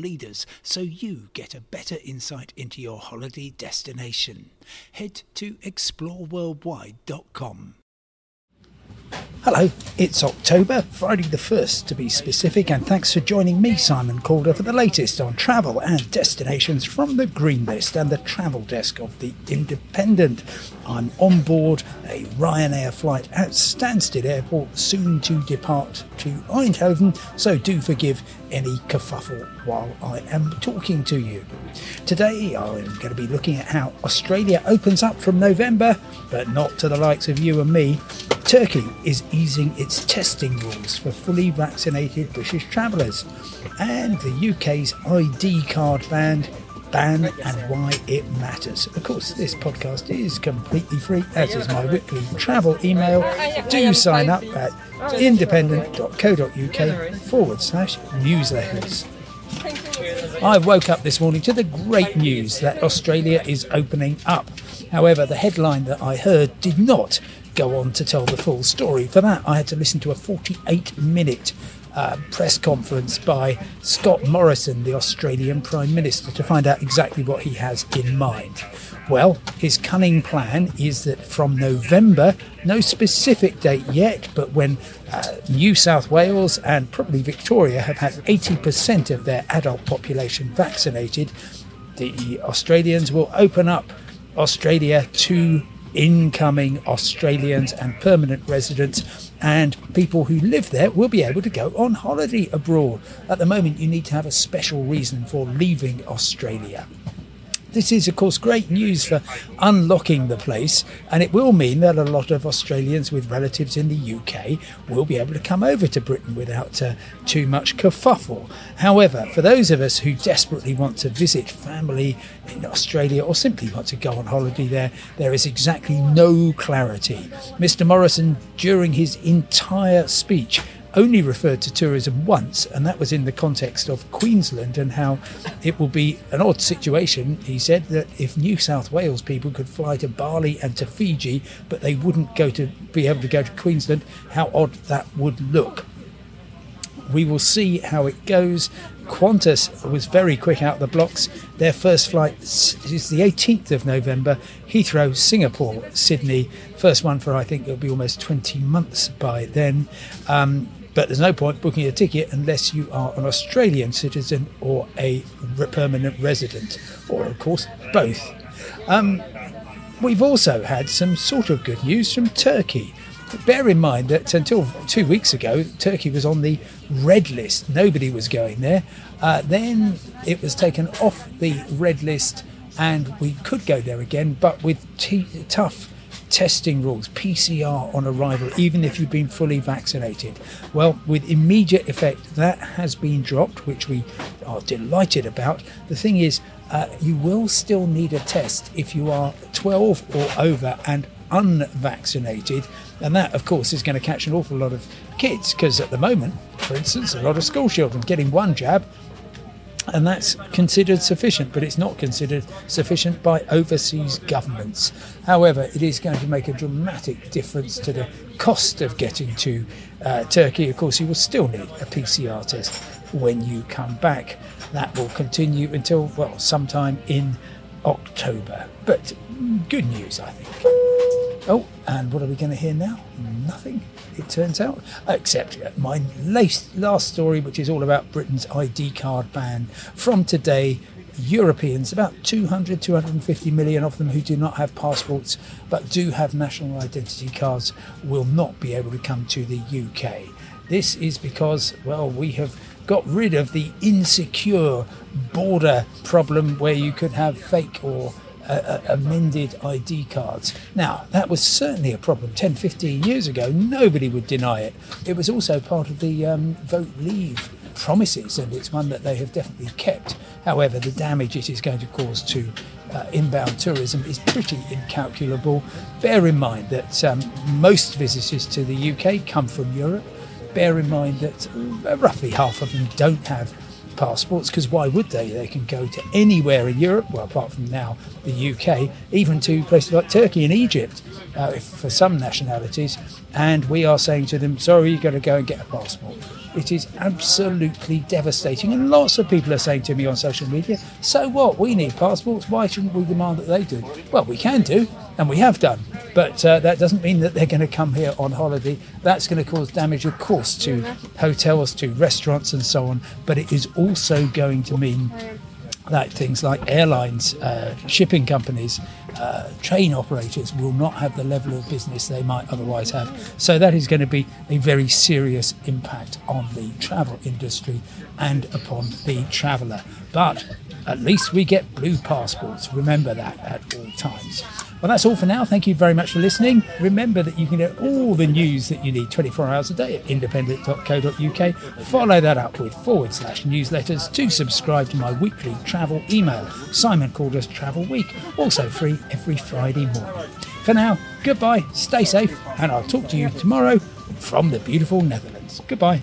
leaders so you get a better insight into your holiday destination. Head to exploreworldwide.com. Hello, it's October, Friday the 1st to be specific, and thanks for joining me, Simon Calder, for the latest on travel and destinations from the Green List and the travel desk of The Independent. I'm on board a Ryanair flight at Stansted Airport, soon to depart to Eindhoven, so do forgive any kerfuffle while I am talking to you. Today I'm going to be looking at how Australia opens up from November, but not to the likes of you and me. Turkey is easing its testing rules for fully vaccinated British travellers, and the UK's ID card ban ban and why it matters. Of course, this podcast is completely free, as is my weekly travel email. Do sign up at independent.co.uk forward slash newsletters. I woke up this morning to the great news that Australia is opening up. However, the headline that I heard did not go on to tell the full story. For that, I had to listen to a 48 minute uh, press conference by Scott Morrison, the Australian Prime Minister, to find out exactly what he has in mind. Well, his cunning plan is that from November, no specific date yet, but when uh, New South Wales and probably Victoria have had 80% of their adult population vaccinated, the Australians will open up Australia to incoming Australians and permanent residents and people who live there will be able to go on holiday abroad. At the moment, you need to have a special reason for leaving Australia. This is, of course, great news for unlocking the place, and it will mean that a lot of Australians with relatives in the UK will be able to come over to Britain without uh, too much kerfuffle. However, for those of us who desperately want to visit family in Australia or simply want to go on holiday there, there is exactly no clarity. Mr. Morrison, during his entire speech, only referred to tourism once, and that was in the context of Queensland and how it will be an odd situation. He said that if New South Wales people could fly to Bali and to Fiji, but they wouldn't go to be able to go to Queensland, how odd that would look. We will see how it goes. Qantas was very quick out the blocks. Their first flight is the 18th of November. Heathrow, Singapore, Sydney. First one for I think it'll be almost 20 months by then. Um, but there's no point booking a ticket unless you are an Australian citizen or a permanent resident, or of course both. Um, we've also had some sort of good news from Turkey. Bear in mind that until two weeks ago, Turkey was on the red list. Nobody was going there. Uh, then it was taken off the red list, and we could go there again, but with t- tough testing rules, PCR on arrival, even if you've been fully vaccinated. Well, with immediate effect, that has been dropped, which we are delighted about. The thing is, uh, you will still need a test if you are 12 or over and unvaccinated. And that, of course, is going to catch an awful lot of kids because at the moment, for instance, a lot of school children getting one jab and that's considered sufficient, but it's not considered sufficient by overseas governments. However, it is going to make a dramatic difference to the cost of getting to uh, Turkey. Of course, you will still need a PCR test when you come back. That will continue until, well, sometime in October. But good news, I think. Oh, and what are we going to hear now? Nothing, it turns out, except uh, my last, last story, which is all about Britain's ID card ban. From today, Europeans, about 200, 250 million of them who do not have passports but do have national identity cards, will not be able to come to the UK. This is because, well, we have got rid of the insecure border problem where you could have fake or uh, amended ID cards. Now, that was certainly a problem 10, 15 years ago. Nobody would deny it. It was also part of the um, vote leave promises, and it's one that they have definitely kept. However, the damage it is going to cause to uh, inbound tourism is pretty incalculable. Bear in mind that um, most visitors to the UK come from Europe. Bear in mind that uh, roughly half of them don't have passports because why would they? They can go to anywhere in Europe, well, apart from now the UK, even to places like Turkey and Egypt uh, for some nationalities. And we are saying to them, sorry, you've got to go and get a passport. It is absolutely devastating. And lots of people are saying to me on social media, so what? We need passports. Why shouldn't we demand that they do? Well, we can do, and we have done. But uh, that doesn't mean that they're going to come here on holiday. That's going to cause damage, of course, to hotels, to restaurants, and so on. But it is also going to mean that things like airlines, uh, shipping companies, uh, train operators will not have the level of business they might otherwise have. So that is going to be a very serious impact on the travel industry and upon the traveller. But at least we get blue passports. Remember that at all times. Well, that's all for now. Thank you very much for listening. Remember that you can get all the news that you need 24 hours a day at independent.co.uk. Follow that up with forward slash newsletters to subscribe to my weekly travel email, Simon Calder's Travel Week, also free every Friday morning. For now, goodbye, stay safe, and I'll talk to you tomorrow from the beautiful Netherlands. Goodbye.